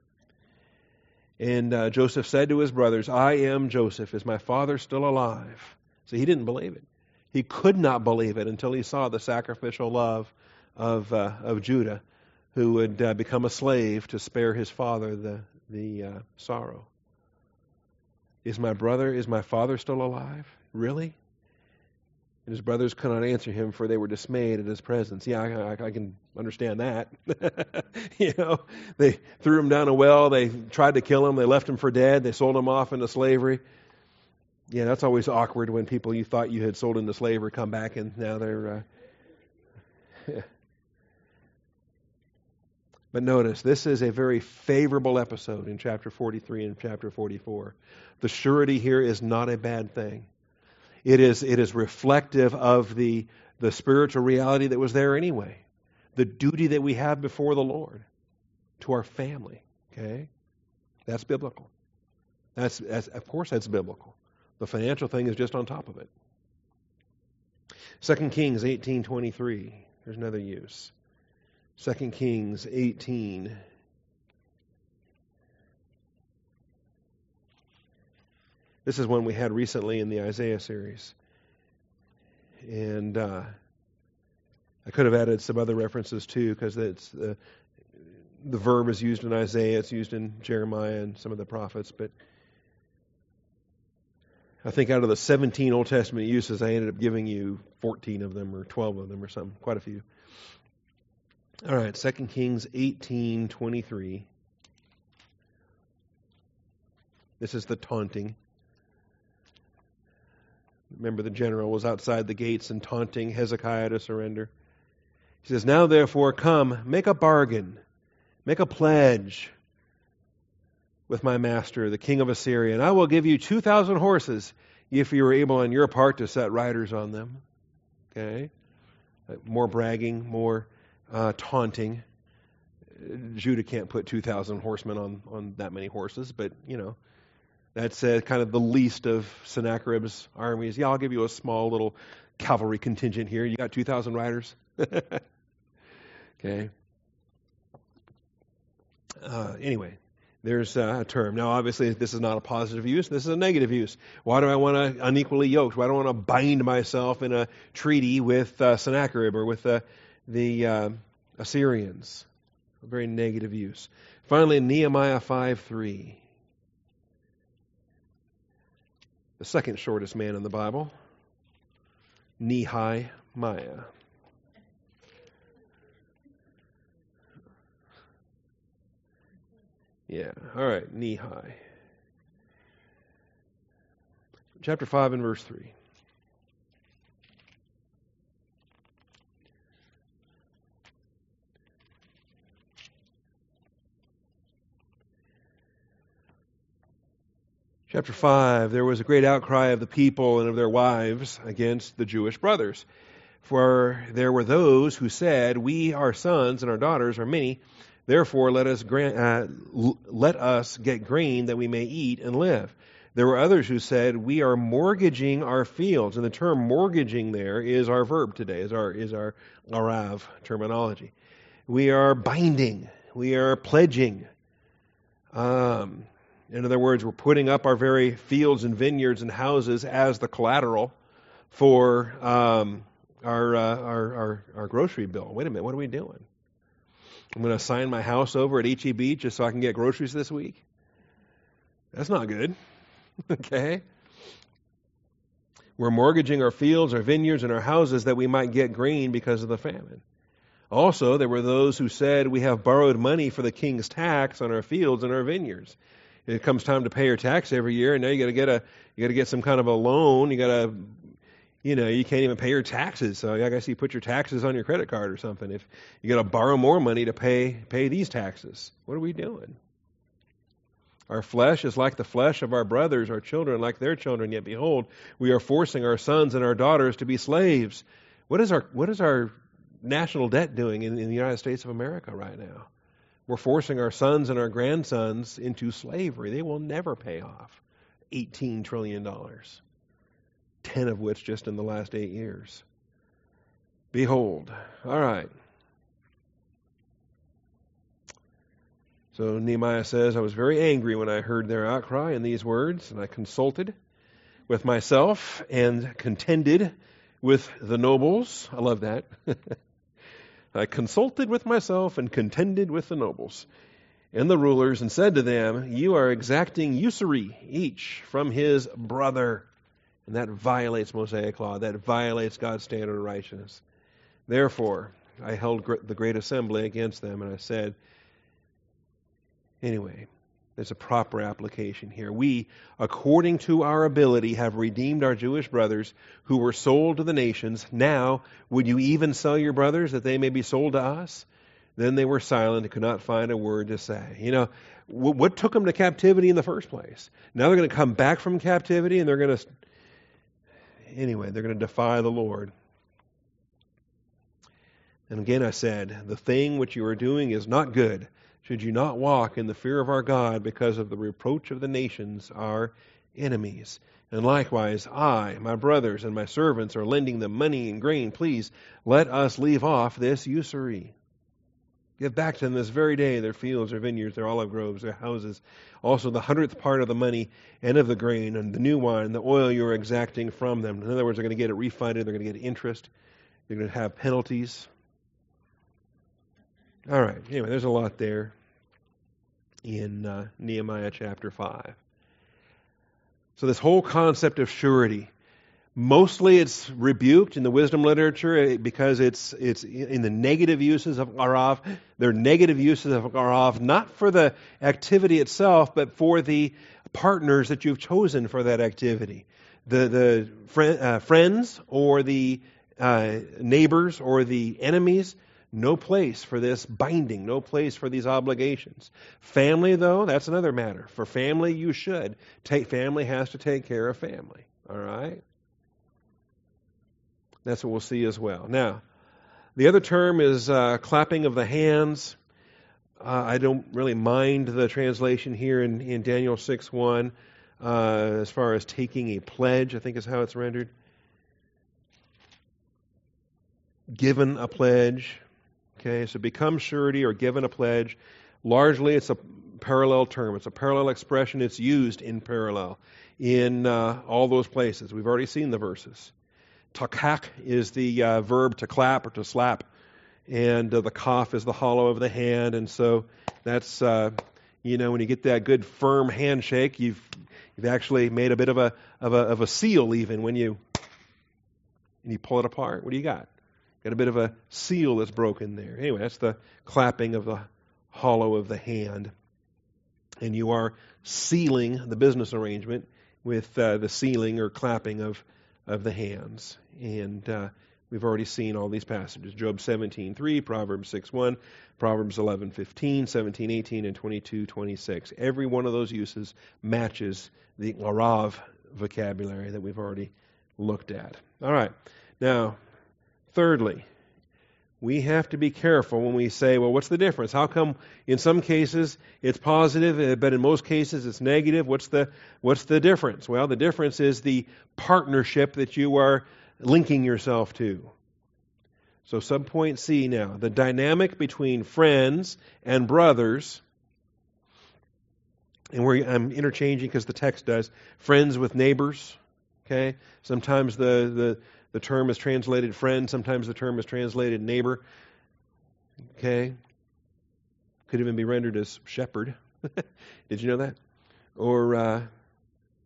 And uh, Joseph said to his brothers, I am Joseph. Is my father still alive? So he didn't believe it. He could not believe it until he saw the sacrificial love of, uh, of Judah, who would uh, become a slave to spare his father the, the uh, sorrow. Is my brother, is my father still alive? Really? And his brothers could not answer him, for they were dismayed at his presence. Yeah, I, I, I can understand that. you know, they threw him down a well. They tried to kill him. They left him for dead. They sold him off into slavery. Yeah, that's always awkward when people you thought you had sold into slavery come back and now they're. Uh, But notice, this is a very favorable episode in chapter 43 and chapter 44. The surety here is not a bad thing. It is, it is reflective of the, the spiritual reality that was there anyway. The duty that we have before the Lord to our family. Okay? That's biblical. That's, that's of course that's biblical. The financial thing is just on top of it. 2 Kings 18:23. There's another use. 2 Kings 18. This is one we had recently in the Isaiah series. And uh, I could have added some other references too, because it's uh, the verb is used in Isaiah, it's used in Jeremiah and some of the prophets. But I think out of the 17 Old Testament uses, I ended up giving you 14 of them or 12 of them or something, quite a few. All right, 2 Kings 18 23. This is the taunting. Remember, the general was outside the gates and taunting Hezekiah to surrender. He says, Now therefore, come, make a bargain, make a pledge with my master, the king of Assyria, and I will give you 2,000 horses if you are able on your part to set riders on them. Okay? More bragging, more uh, taunting. Judah can't put 2,000 horsemen on, on that many horses, but, you know, that's uh, kind of the least of Sennacherib's armies. Yeah, I'll give you a small little cavalry contingent here. You got 2,000 riders? okay. Uh, anyway, there's a term. Now, obviously, this is not a positive use. This is a negative use. Why do I want to unequally yoke? Why do I want to bind myself in a treaty with uh, Sennacherib or with uh, the uh, Assyrians. A very negative use. Finally, Nehemiah 5 3. The second shortest man in the Bible, Nehemiah. Yeah, all right, Nehi. Chapter 5 and verse 3. Chapter 5 There was a great outcry of the people and of their wives against the Jewish brothers. For there were those who said, We, our sons and our daughters, are many. Therefore, let us, grant, uh, let us get grain that we may eat and live. There were others who said, We are mortgaging our fields. And the term mortgaging there is our verb today, is our, is our arav terminology. We are binding, we are pledging. Um, in other words, we're putting up our very fields and vineyards and houses as the collateral for um, our, uh, our, our, our grocery bill. Wait a minute, what are we doing? I'm going to sign my house over at HEB just so I can get groceries this week? That's not good. okay? We're mortgaging our fields, our vineyards, and our houses that we might get grain because of the famine. Also, there were those who said, We have borrowed money for the king's tax on our fields and our vineyards. It comes time to pay your tax every year, and now you got to get a you got to get some kind of a loan. You got to, you know, you can't even pay your taxes. So I guess you put your taxes on your credit card or something. If you got to borrow more money to pay pay these taxes, what are we doing? Our flesh is like the flesh of our brothers, our children like their children, yet behold, we are forcing our sons and our daughters to be slaves. What is our, what is our national debt doing in, in the United States of America right now? We're forcing our sons and our grandsons into slavery. They will never pay off $18 trillion, 10 of which just in the last eight years. Behold. All right. So Nehemiah says, I was very angry when I heard their outcry in these words, and I consulted with myself and contended with the nobles. I love that. I consulted with myself and contended with the nobles and the rulers and said to them, You are exacting usury each from his brother. And that violates Mosaic law. That violates God's standard of righteousness. Therefore, I held the great assembly against them, and I said, Anyway, there's a proper application here. We, according to our ability, have redeemed our Jewish brothers who were sold to the nations. Now, would you even sell your brothers that they may be sold to us? Then they were silent and could not find a word to say. You know, what took them to captivity in the first place? Now they're going to come back from captivity and they're going to, anyway, they're going to defy the Lord. And again I said, the thing which you are doing is not good should you not walk in the fear of our God because of the reproach of the nations, our enemies. And likewise, I, my brothers, and my servants are lending them money and grain. Please let us leave off this usury. Give back to them this very day their fields, their vineyards, their olive groves, their houses, also the hundredth part of the money and of the grain, and the new wine, the oil you are exacting from them. In other words, they're going to get it refunded, they're going to get interest, they're going to have penalties. All right. Anyway, there's a lot there in uh, Nehemiah chapter 5. So, this whole concept of surety, mostly it's rebuked in the wisdom literature eh, because it's, it's in the negative uses of arav. They're negative uses of arav, not for the activity itself, but for the partners that you've chosen for that activity. The, the uh, friends or the uh, neighbors or the enemies no place for this binding, no place for these obligations. Family, though, that's another matter. For family, you should. Take, family has to take care of family. All right? That's what we'll see as well. Now, the other term is uh, clapping of the hands. Uh, I don't really mind the translation here in, in Daniel 6 1 uh, as far as taking a pledge, I think is how it's rendered. Given a pledge. Okay, so become surety or given a pledge. Largely, it's a parallel term. It's a parallel expression. It's used in parallel in uh, all those places. We've already seen the verses. Takak is the uh, verb to clap or to slap, and uh, the kaf is the hollow of the hand. And so that's uh, you know when you get that good firm handshake, you've you've actually made a bit of a of a of a seal even when you and you pull it apart. What do you got? Got a bit of a seal that's broken there. Anyway, that's the clapping of the hollow of the hand. And you are sealing the business arrangement with uh, the sealing or clapping of, of the hands. And uh, We've already seen all these passages. Job 17:3, Proverbs 6:1, Proverbs 11:15, 17:18 and 22:26. Every one of those uses matches the larav vocabulary that we've already looked at. All right. Now, thirdly, we have to be careful when we say, well, what's the difference? How come in some cases it's positive, eh, but in most cases it's negative? What's the, what's the difference? Well, the difference is the partnership that you are linking yourself to. So, subpoint C now the dynamic between friends and brothers, and I'm interchanging because the text does, friends with neighbors. Okay? Sometimes the, the, the term is translated friend, sometimes the term is translated neighbor. Okay? Could even be rendered as shepherd. Did you know that? Or uh,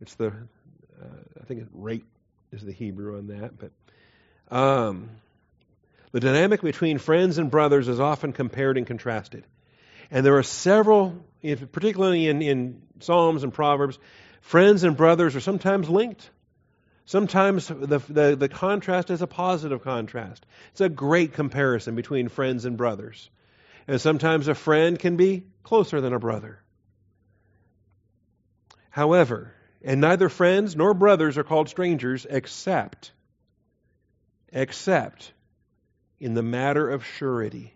it's the, uh, I think it's rate is the Hebrew on that. But um, the dynamic between friends and brothers is often compared and contrasted. And there are several, particularly in, in Psalms and Proverbs, friends and brothers are sometimes linked. Sometimes the, the, the, contrast is a positive contrast. It's a great comparison between friends and brothers. And sometimes a friend can be closer than a brother. However, and neither friends nor brothers are called strangers except, except in the matter of surety.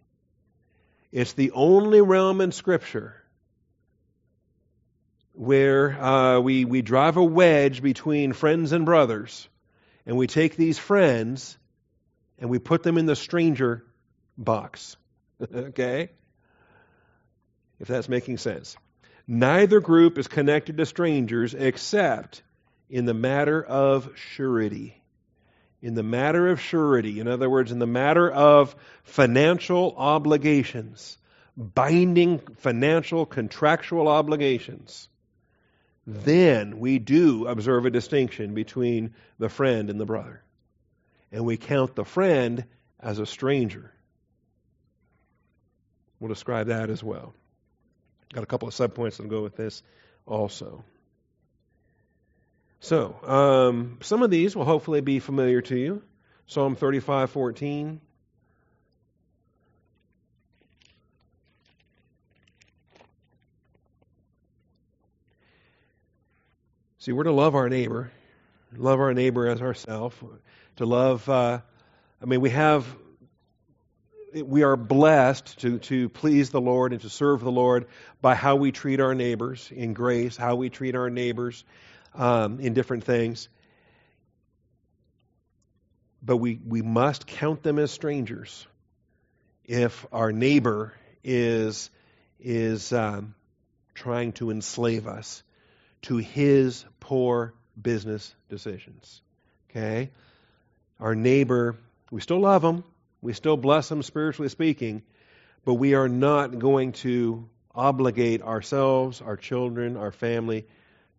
It's the only realm in Scripture where uh, we, we drive a wedge between friends and brothers, and we take these friends and we put them in the stranger box. okay? If that's making sense. Neither group is connected to strangers except in the matter of surety. In the matter of surety, in other words, in the matter of financial obligations, binding financial contractual obligations, then we do observe a distinction between the friend and the brother. And we count the friend as a stranger. We'll describe that as well. Got a couple of subpoints that go with this also. So, um, some of these will hopefully be familiar to you. Psalm 35 14. See, we're to love our neighbor, love our neighbor as ourselves, to love. Uh, I mean, we have we are blessed to, to please the Lord and to serve the Lord by how we treat our neighbors in grace, how we treat our neighbors um, in different things. But we, we must count them as strangers if our neighbor is, is um, trying to enslave us to his poor business decisions. Okay? Our neighbor, we still love him we still bless him spiritually speaking, but we are not going to obligate ourselves, our children, our family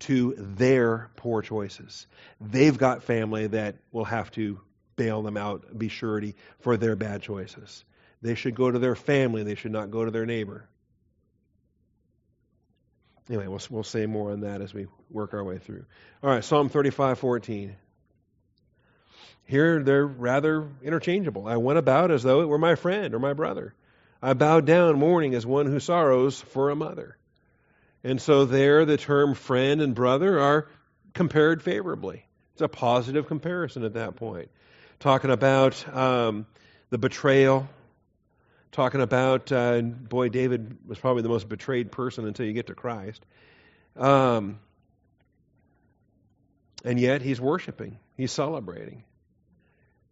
to their poor choices. They've got family that will have to bail them out, be surety for their bad choices. They should go to their family, they should not go to their neighbor. Anyway, we'll, we'll say more on that as we work our way through. All right, Psalm 35 14. Here they're rather interchangeable. I went about as though it were my friend or my brother. I bowed down mourning as one who sorrows for a mother. And so there the term friend and brother are compared favorably. It's a positive comparison at that point. Talking about um, the betrayal, talking about, uh, boy, David was probably the most betrayed person until you get to Christ. Um, and yet he's worshiping, he's celebrating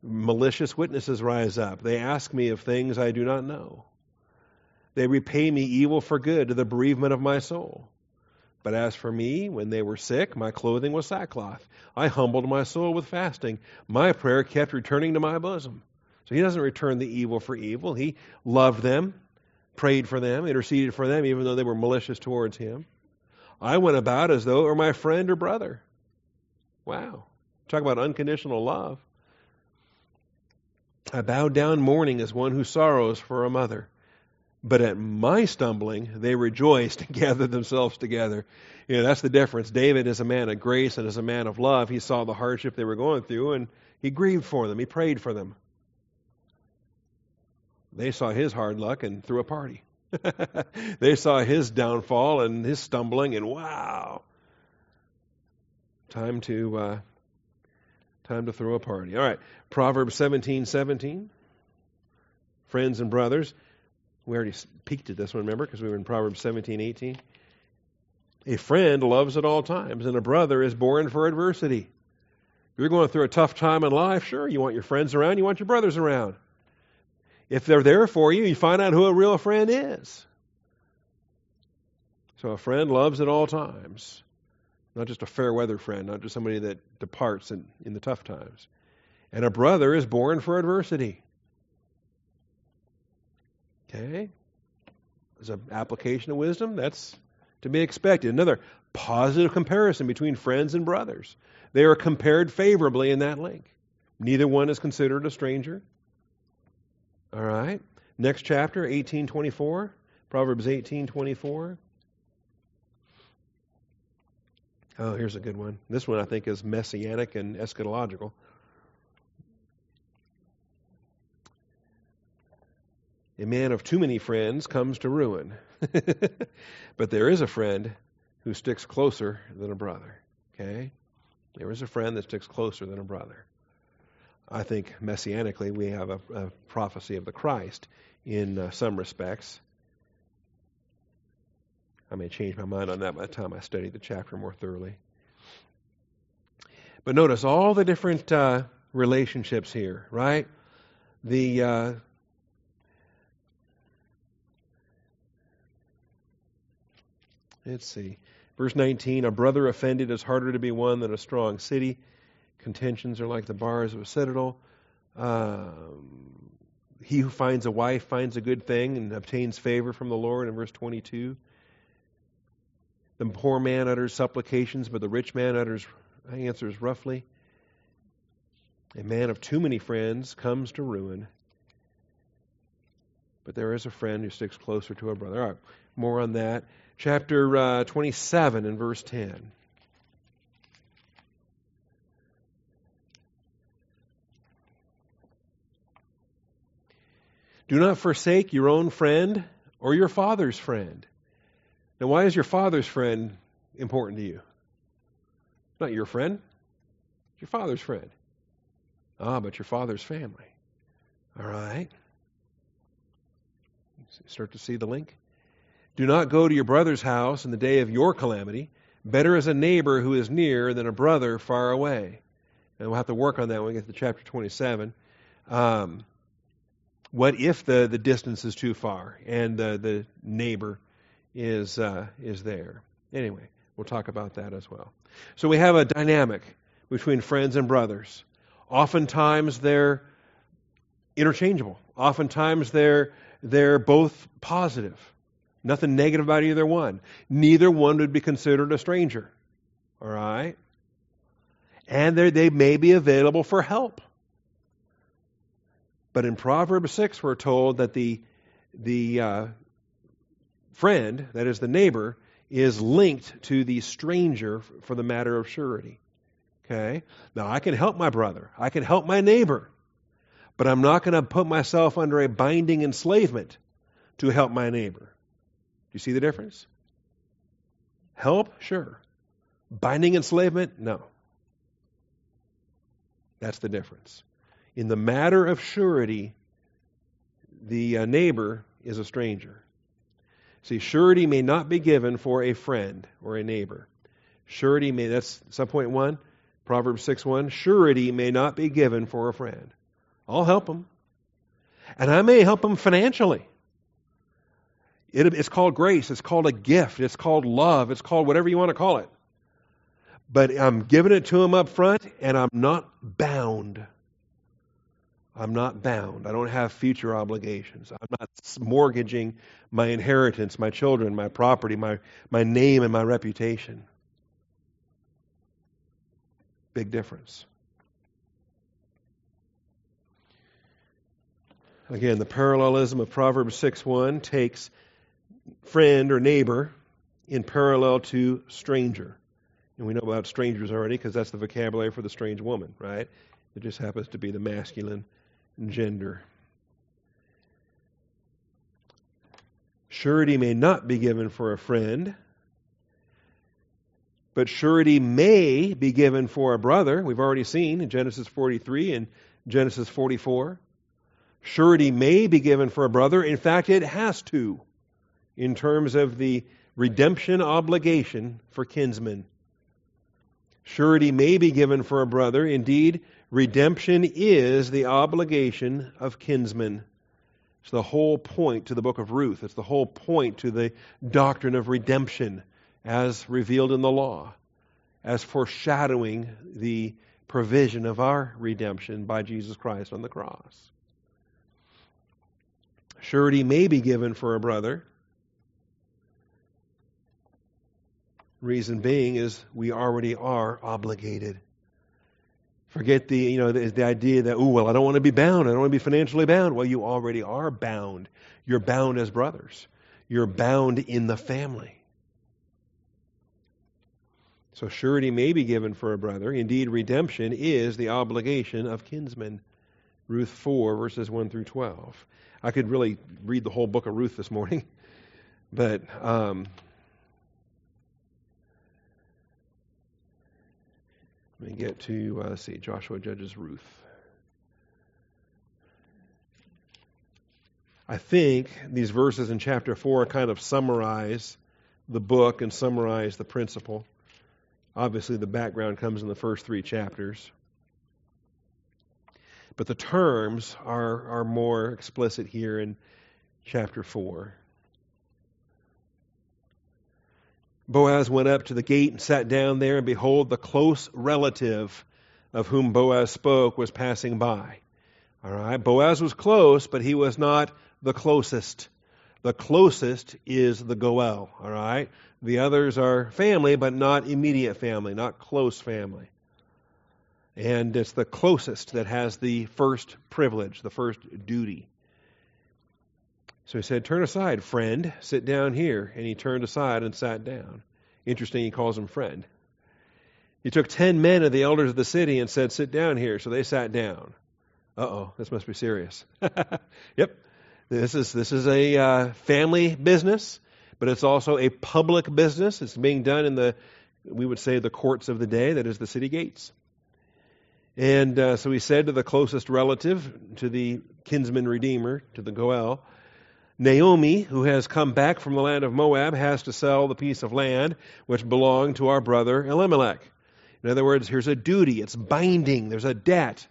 malicious witnesses rise up. They ask me of things I do not know. They repay me evil for good to the bereavement of my soul. But as for me, when they were sick, my clothing was sackcloth. I humbled my soul with fasting. My prayer kept returning to my bosom. So he doesn't return the evil for evil. He loved them, prayed for them, interceded for them, even though they were malicious towards him. I went about as though it were my friend or brother. Wow. Talk about unconditional love. I bowed down mourning as one who sorrows for a mother. But at my stumbling, they rejoiced and gathered themselves together. You know, that's the difference. David is a man of grace and is a man of love. He saw the hardship they were going through and he grieved for them. He prayed for them. They saw his hard luck and threw a party. they saw his downfall and his stumbling, and wow, time to uh, time to throw a party. All right, Proverbs seventeen seventeen. Friends and brothers, we already peeked at this one, remember, because we were in Proverbs seventeen eighteen. A friend loves at all times, and a brother is born for adversity. If you're going through a tough time in life, sure, you want your friends around, you want your brothers around. If they're there for you, you find out who a real friend is. So a friend loves at all times. Not just a fair weather friend, not just somebody that departs in, in the tough times. And a brother is born for adversity. Okay? As an application of wisdom, that's to be expected. Another positive comparison between friends and brothers. They are compared favorably in that link. Neither one is considered a stranger. All right. Next chapter, 1824. Proverbs 1824. Oh, here's a good one. This one I think is messianic and eschatological. A man of too many friends comes to ruin. but there is a friend who sticks closer than a brother. Okay? There is a friend that sticks closer than a brother. I think messianically we have a, a prophecy of the Christ in uh, some respects. I may change my mind on that by the time I study the chapter more thoroughly. But notice all the different uh, relationships here, right? The uh, let's see, verse 19: A brother offended is harder to be won than a strong city. Contentions are like the bars of a citadel. Um, he who finds a wife finds a good thing and obtains favor from the Lord in verse 22. The poor man utters supplications, but the rich man utters answers roughly. A man of too many friends comes to ruin, but there is a friend who sticks closer to a brother. All right, more on that. Chapter uh, 27 and verse 10. Do not forsake your own friend or your father's friend. Now, why is your father's friend important to you? Not your friend, your father's friend. Ah, but your father's family. All right. Start to see the link? Do not go to your brother's house in the day of your calamity. Better is a neighbor who is near than a brother far away. And we'll have to work on that when we get to chapter 27. Um, what if the, the distance is too far and the, the neighbor is, uh, is there? Anyway, we'll talk about that as well. So we have a dynamic between friends and brothers. Oftentimes they're interchangeable. Oftentimes they're, they're both positive. Nothing negative about either one. Neither one would be considered a stranger. All right? And they may be available for help. But in Proverbs 6, we're told that the, the uh, friend, that is the neighbor, is linked to the stranger for the matter of surety. Okay? Now, I can help my brother, I can help my neighbor, but I'm not going to put myself under a binding enslavement to help my neighbor. Do you see the difference? Help? Sure. Binding enslavement? No. That's the difference. In the matter of surety, the uh, neighbor is a stranger. See, surety may not be given for a friend or a neighbor. Surety may, that's some point one, Proverbs 6 1. Surety may not be given for a friend. I'll help them. And I may help them financially. It, it's called grace. It's called a gift. It's called love. It's called whatever you want to call it. But I'm giving it to them up front, and I'm not bound I'm not bound. I don't have future obligations. I'm not mortgaging my inheritance, my children, my property, my, my name, and my reputation. Big difference. Again, the parallelism of Proverbs 6 1 takes friend or neighbor in parallel to stranger. And we know about strangers already because that's the vocabulary for the strange woman, right? It just happens to be the masculine gender. Surety may not be given for a friend, but surety may be given for a brother. We've already seen in Genesis 43 and Genesis 44. Surety may be given for a brother. In fact, it has to, in terms of the redemption obligation for kinsmen. Surety may be given for a brother. Indeed, redemption is the obligation of kinsmen. It's the whole point to the book of Ruth. It's the whole point to the doctrine of redemption as revealed in the law, as foreshadowing the provision of our redemption by Jesus Christ on the cross. Surety may be given for a brother. Reason being is we already are obligated. Forget the, you know, the, the idea that, oh, well, I don't want to be bound. I don't want to be financially bound. Well, you already are bound. You're bound as brothers. You're bound in the family. So surety may be given for a brother. Indeed, redemption is the obligation of kinsmen. Ruth 4, verses 1 through 12. I could really read the whole book of Ruth this morning, but um, Let me get to, uh, let's see, Joshua Judges Ruth. I think these verses in chapter 4 kind of summarize the book and summarize the principle. Obviously, the background comes in the first three chapters. But the terms are, are more explicit here in chapter 4. Boaz went up to the gate and sat down there, and behold, the close relative of whom Boaz spoke was passing by. All right, Boaz was close, but he was not the closest. The closest is the Goel. All right, the others are family, but not immediate family, not close family. And it's the closest that has the first privilege, the first duty. So he said, Turn aside, friend, sit down here. And he turned aside and sat down. Interesting, he calls him friend. He took ten men of the elders of the city and said, Sit down here. So they sat down. Uh oh, this must be serious. yep, this is, this is a uh, family business, but it's also a public business. It's being done in the, we would say, the courts of the day, that is the city gates. And uh, so he said to the closest relative, to the kinsman redeemer, to the Goel, Naomi, who has come back from the land of Moab, has to sell the piece of land which belonged to our brother Elimelech. In other words, here's a duty, it's binding, there's a debt.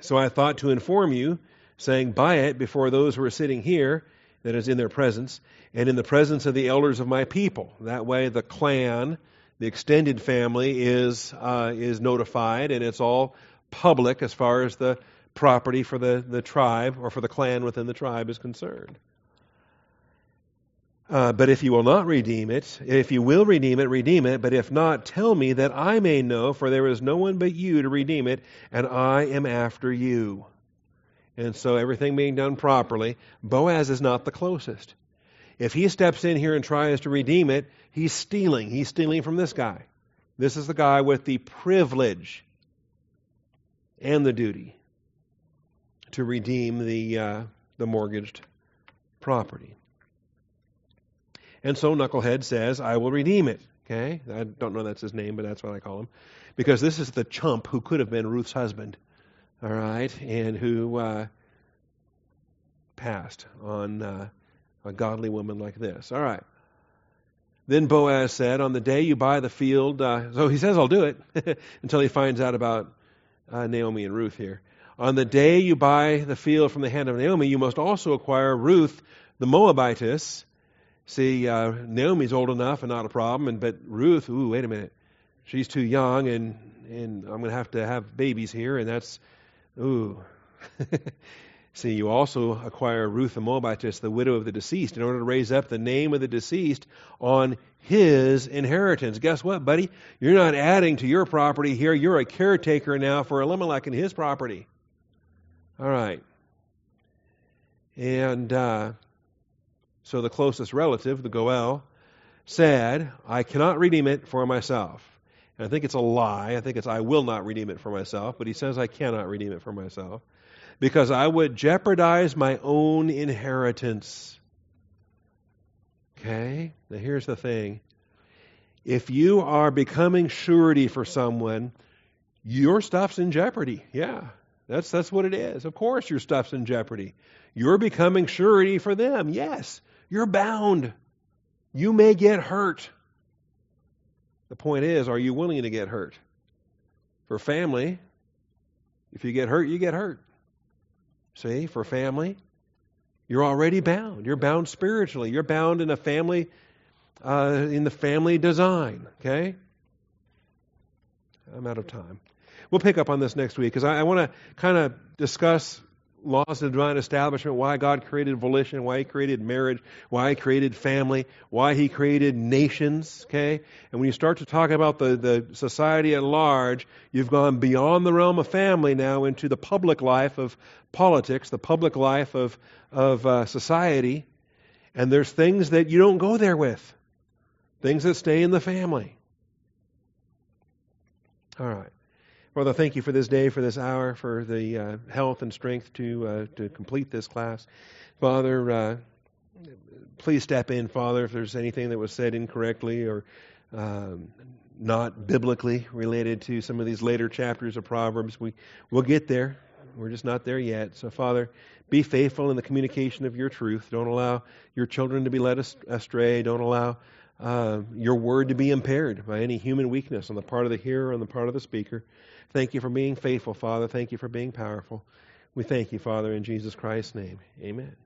So I thought to inform you, saying, Buy it before those who are sitting here, that is, in their presence, and in the presence of the elders of my people. That way, the clan, the extended family, is, uh, is notified, and it's all public as far as the property for the, the tribe or for the clan within the tribe is concerned. Uh, but if you will not redeem it, if you will redeem it, redeem it. But if not, tell me that I may know, for there is no one but you to redeem it, and I am after you. And so everything being done properly, Boaz is not the closest. If he steps in here and tries to redeem it, he's stealing. He's stealing from this guy. This is the guy with the privilege and the duty to redeem the, uh, the mortgaged property. And so Knucklehead says, I will redeem it. Okay? I don't know that's his name, but that's what I call him. Because this is the chump who could have been Ruth's husband. All right? And who uh, passed on uh, a godly woman like this. All right. Then Boaz said, On the day you buy the field, uh, so he says, I'll do it until he finds out about uh, Naomi and Ruth here. On the day you buy the field from the hand of Naomi, you must also acquire Ruth the Moabitess. See, uh, Naomi's old enough and not a problem, and but Ruth, ooh, wait a minute, she's too young, and and I'm going to have to have babies here, and that's, ooh. See, you also acquire Ruth the Moabitess, the widow of the deceased, in order to raise up the name of the deceased on his inheritance. Guess what, buddy? You're not adding to your property here. You're a caretaker now for Elimelech and his property. All right. And uh, so the closest relative, the Goel, said, I cannot redeem it for myself. And I think it's a lie. I think it's, I will not redeem it for myself. But he says, I cannot redeem it for myself because I would jeopardize my own inheritance. Okay? Now here's the thing. If you are becoming surety for someone, your stuff's in jeopardy. Yeah. That's that's what it is. Of course your stuff's in jeopardy. You're becoming surety for them. Yes. You're bound. You may get hurt. The point is, are you willing to get hurt? For family, if you get hurt, you get hurt. See, for family, you're already bound. You're bound spiritually. You're bound in a family, uh, in the family design. Okay? I'm out of time. We'll pick up on this next week because I, I want to kind of discuss laws of divine establishment, why God created volition, why He created marriage, why He created family, why He created nations, okay? And when you start to talk about the, the society at large, you've gone beyond the realm of family now into the public life of politics, the public life of, of uh, society, and there's things that you don't go there with, things that stay in the family. All right. Father, thank you for this day, for this hour, for the uh, health and strength to uh, to complete this class. Father, uh, please step in, Father, if there's anything that was said incorrectly or um, not biblically related to some of these later chapters of Proverbs. We we'll get there. We're just not there yet. So, Father, be faithful in the communication of your truth. Don't allow your children to be led astray. Don't allow uh, your word to be impaired by any human weakness on the part of the hearer, or on the part of the speaker. Thank you for being faithful, Father. Thank you for being powerful. We thank you, Father, in Jesus Christ's name. Amen.